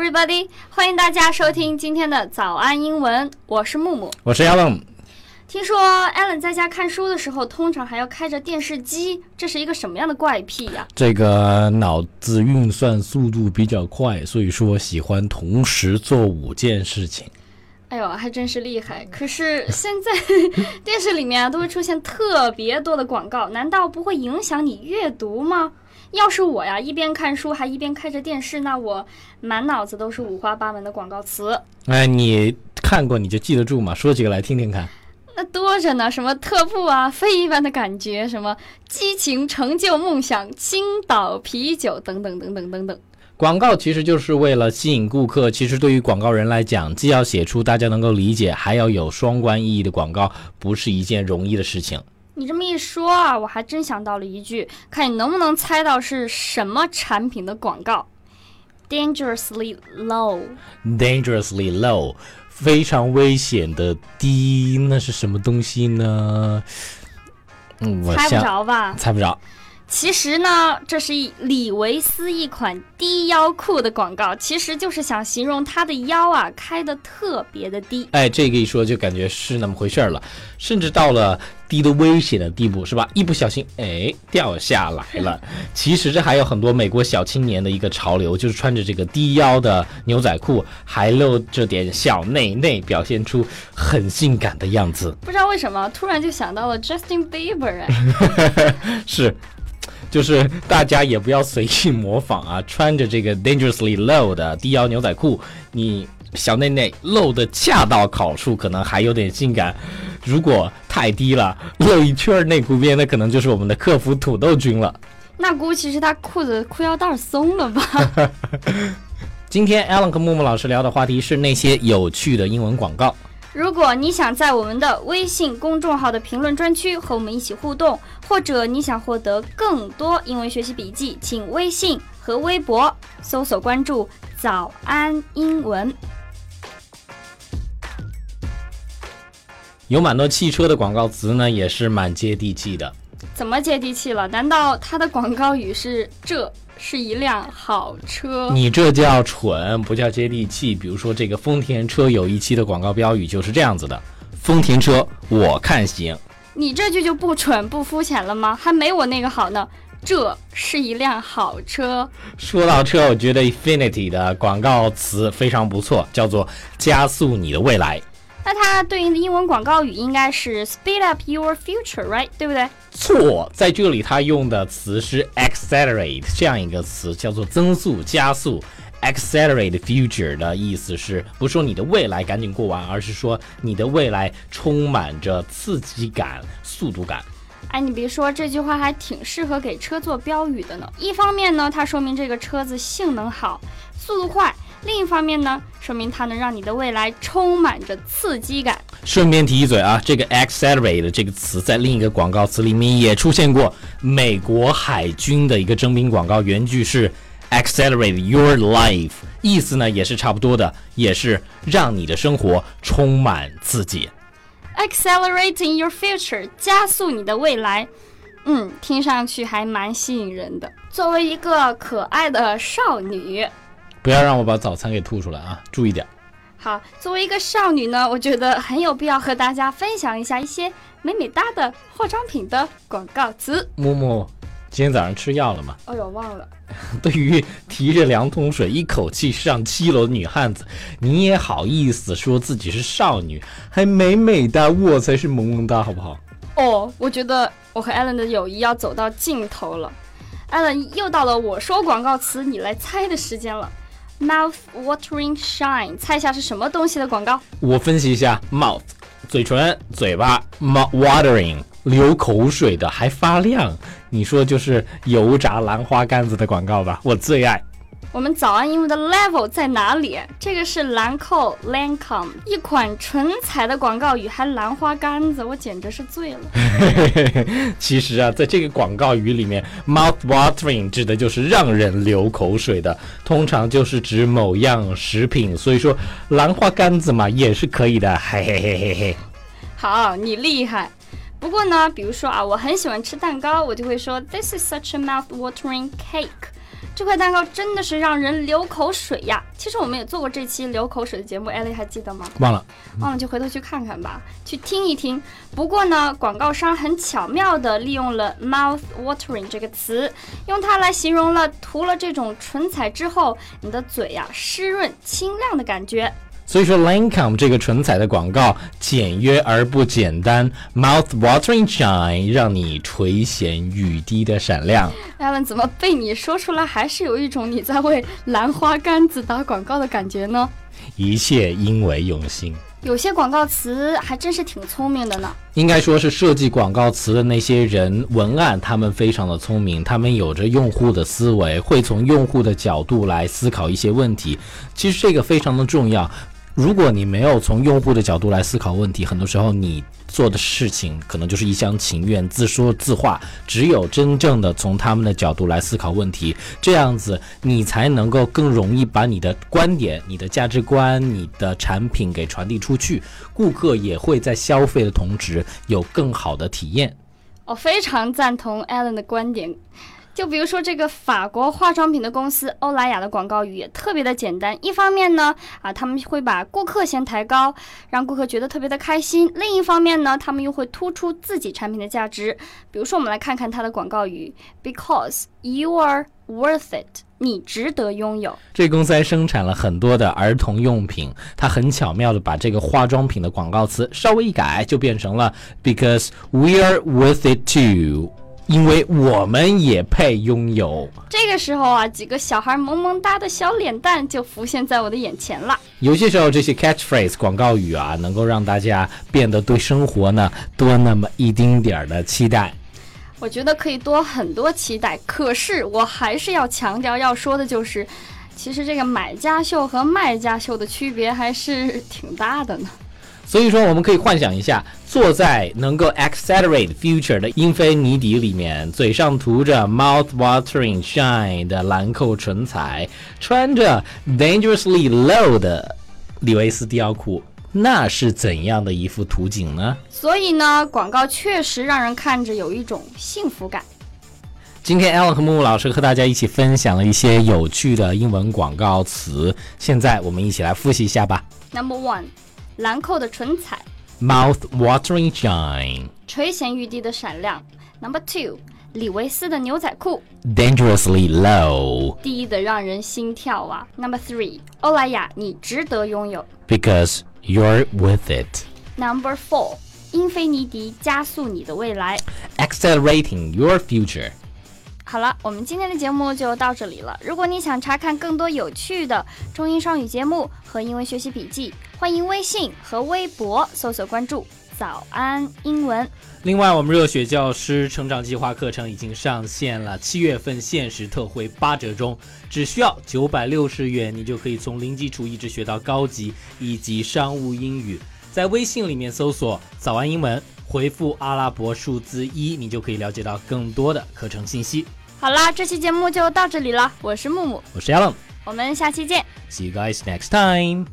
everybody！欢迎大家收听今天的早安英文，我是木木，我是 Alan。听说 Alan 在家看书的时候，通常还要开着电视机，这是一个什么样的怪癖呀？这个脑子运算速度比较快，所以说喜欢同时做五件事情。哎呦，还真是厉害！可是现在 电视里面啊，都会出现特别多的广告，难道不会影响你阅读吗？要是我呀，一边看书还一边开着电视，那我满脑子都是五花八门的广告词。哎，你看过你就记得住嘛？说几个来听听看。那多着呢，什么特步啊，飞一般的感觉，什么激情成就梦想，青岛啤酒等等等等等等。广告其实就是为了吸引顾客。其实对于广告人来讲，既要写出大家能够理解，还要有双关意义的广告，不是一件容易的事情。你这么一说啊，我还真想到了一句，看你能不能猜到是什么产品的广告。Dangerously low，dangerously low，非常危险的低，那是什么东西呢？嗯，猜不着吧？猜不着。其实呢，这是一李维斯一款低腰裤的广告，其实就是想形容他的腰啊开的特别的低。哎，这个一说就感觉是那么回事儿了，甚至到了低的危险的地步，是吧？一不小心，哎，掉下来了。其实这还有很多美国小青年的一个潮流，就是穿着这个低腰的牛仔裤，还露着点小内内，表现出很性感的样子。不知道为什么，突然就想到了 Justin Bieber 哎。是。就是大家也不要随意模仿啊！穿着这个 dangerously low 的低腰牛仔裤，你小内内露的恰到好处，可能还有点性感。如果太低了，露一圈内裤边，那可能就是我们的客服土豆君了。那估计是他裤子裤腰带松了吧？今天 Alan 和木木老师聊的话题是那些有趣的英文广告。如果你想在我们的微信公众号的评论专区和我们一起互动，或者你想获得更多英文学习笔记，请微信和微博搜索关注“早安英文”。有蛮多汽车的广告词呢，也是蛮接地气的。怎么接地气了？难道它的广告语是这？是一辆好车，你这叫蠢，不叫接地气。比如说，这个丰田车有一期的广告标语就是这样子的：“丰田车，我看行。”你这句就不蠢不肤浅了吗？还没我那个好呢。这是一辆好车。说到车，我觉得 Infinity 的广告词非常不错，叫做“加速你的未来”。那它对应的英文广告语应该是 “speed up your future”，right？对不对？错，在这里它用的词是 “accelerate” 这样一个词，叫做增速、加速。“accelerate future” 的意思是，不是说你的未来赶紧过完，而是说你的未来充满着刺激感、速度感。哎，你别说，这句话还挺适合给车做标语的呢。一方面呢，它说明这个车子性能好、速度快。另一方面呢，说明它能让你的未来充满着刺激感。顺便提一嘴啊，这个 accelerate 这个词在另一个广告词里面也出现过。美国海军的一个征兵广告，原句是 accelerate your life，意思呢也是差不多的，也是让你的生活充满刺激。accelerating your future，加速你的未来。嗯，听上去还蛮吸引人的。作为一个可爱的少女。不要让我把早餐给吐出来啊！注意点。好，作为一个少女呢，我觉得很有必要和大家分享一下一些美美哒的化妆品的广告词。木木，今天早上吃药了吗？哎呦，忘了。对于提着两桶水一口气上七楼的女汉子，你也好意思说自己是少女，还美美哒，我才是萌萌哒，好不好？哦，我觉得我和艾伦的友谊要走到尽头了。艾伦，又到了我说广告词，你来猜的时间了。Mouth watering shine，猜一下是什么东西的广告？我分析一下，mouth，嘴唇、嘴巴，mouth watering，流口水的，还发亮。你说就是油炸兰花干子的广告吧？我最爱。我们早安英文的 level 在哪里？这个是兰蔻 Lancome 一款唇彩的广告语，还兰花干子，我简直是醉了。其实啊，在这个广告语里面，mouth watering 指的就是让人流口水的，通常就是指某样食品。所以说兰花干子嘛，也是可以的。嘿嘿嘿嘿嘿。好，你厉害。不过呢，比如说啊，我很喜欢吃蛋糕，我就会说 This is such a mouth watering cake。这块蛋糕真的是让人流口水呀！其实我们也做过这期流口水的节目，艾丽还记得吗？忘了，忘了就回头去看看吧，去听一听。不过呢，广告商很巧妙地利用了 mouth watering 这个词，用它来形容了涂了这种唇彩之后，你的嘴呀湿润清亮的感觉。所以说，Lancome 这个唇彩的广告简约而不简单，mouth watering shine，让你垂涎欲滴的闪亮。艾文怎么被你说出来，还是有一种你在为兰花杆子打广告的感觉呢？一切因为用心。有些广告词还真是挺聪明的呢。应该说是设计广告词的那些人，文案他们非常的聪明，他们有着用户的思维，会从用户的角度来思考一些问题。其实这个非常的重要。如果你没有从用户的角度来思考问题，很多时候你做的事情可能就是一厢情愿、自说自话。只有真正的从他们的角度来思考问题，这样子你才能够更容易把你的观点、你的价值观、你的产品给传递出去，顾客也会在消费的同时有更好的体验。我非常赞同 Alan 的观点。就比如说这个法国化妆品的公司欧莱雅的广告语也特别的简单。一方面呢，啊，他们会把顾客先抬高，让顾客觉得特别的开心；另一方面呢，他们又会突出自己产品的价值。比如说，我们来看看它的广告语：Because you are worth it，你值得拥有。这公司还生产了很多的儿童用品，它很巧妙的把这个化妆品的广告词稍微一改，就变成了 Because we are worth it too。因为我们也配拥有。这个时候啊，几个小孩萌萌哒的小脸蛋就浮现在我的眼前了。有些时候，这些 catchphrase 广告语啊，能够让大家变得对生活呢多那么一丁点儿的期待。我觉得可以多很多期待，可是我还是要强调要说的就是，其实这个买家秀和卖家秀的区别还是挺大的呢。所以说，我们可以幻想一下，坐在能够 accelerate future 的英菲尼迪里面，嘴上涂着 mouth watering shine 的兰蔻唇彩，穿着 dangerously low 的李维斯迪奥裤，那是怎样的一幅图景呢？所以呢，广告确实让人看着有一种幸福感。今天 Alan 和木木老师和大家一起分享了一些有趣的英文广告词，现在我们一起来复习一下吧。Number one。兰蔻的唇彩，mouth-watering shine，垂涎欲滴的闪亮。Number two，李维斯的牛仔裤，dangerously low，低的让人心跳啊。Number three，欧莱雅，你值得拥有，because you're with it。Number four，英菲尼迪，加速你的未来，accelerating your future。好了，我们今天的节目就到这里了。如果你想查看更多有趣的中英双语节目和英文学习笔记， 欢迎微信和微博搜索关注“早安英文”。另外，我们热血教师成长计划课程已经上线了，七月份限时特惠八折中，只需要九百六十元，你就可以从零基础一直学到高级以及商务英语。在微信里面搜索“早安英文”，回复阿拉伯数字一，你就可以了解到更多的课程信息。好啦，这期节目就到这里了。我是木木，我是 Alan，我们下期见。See you guys next time.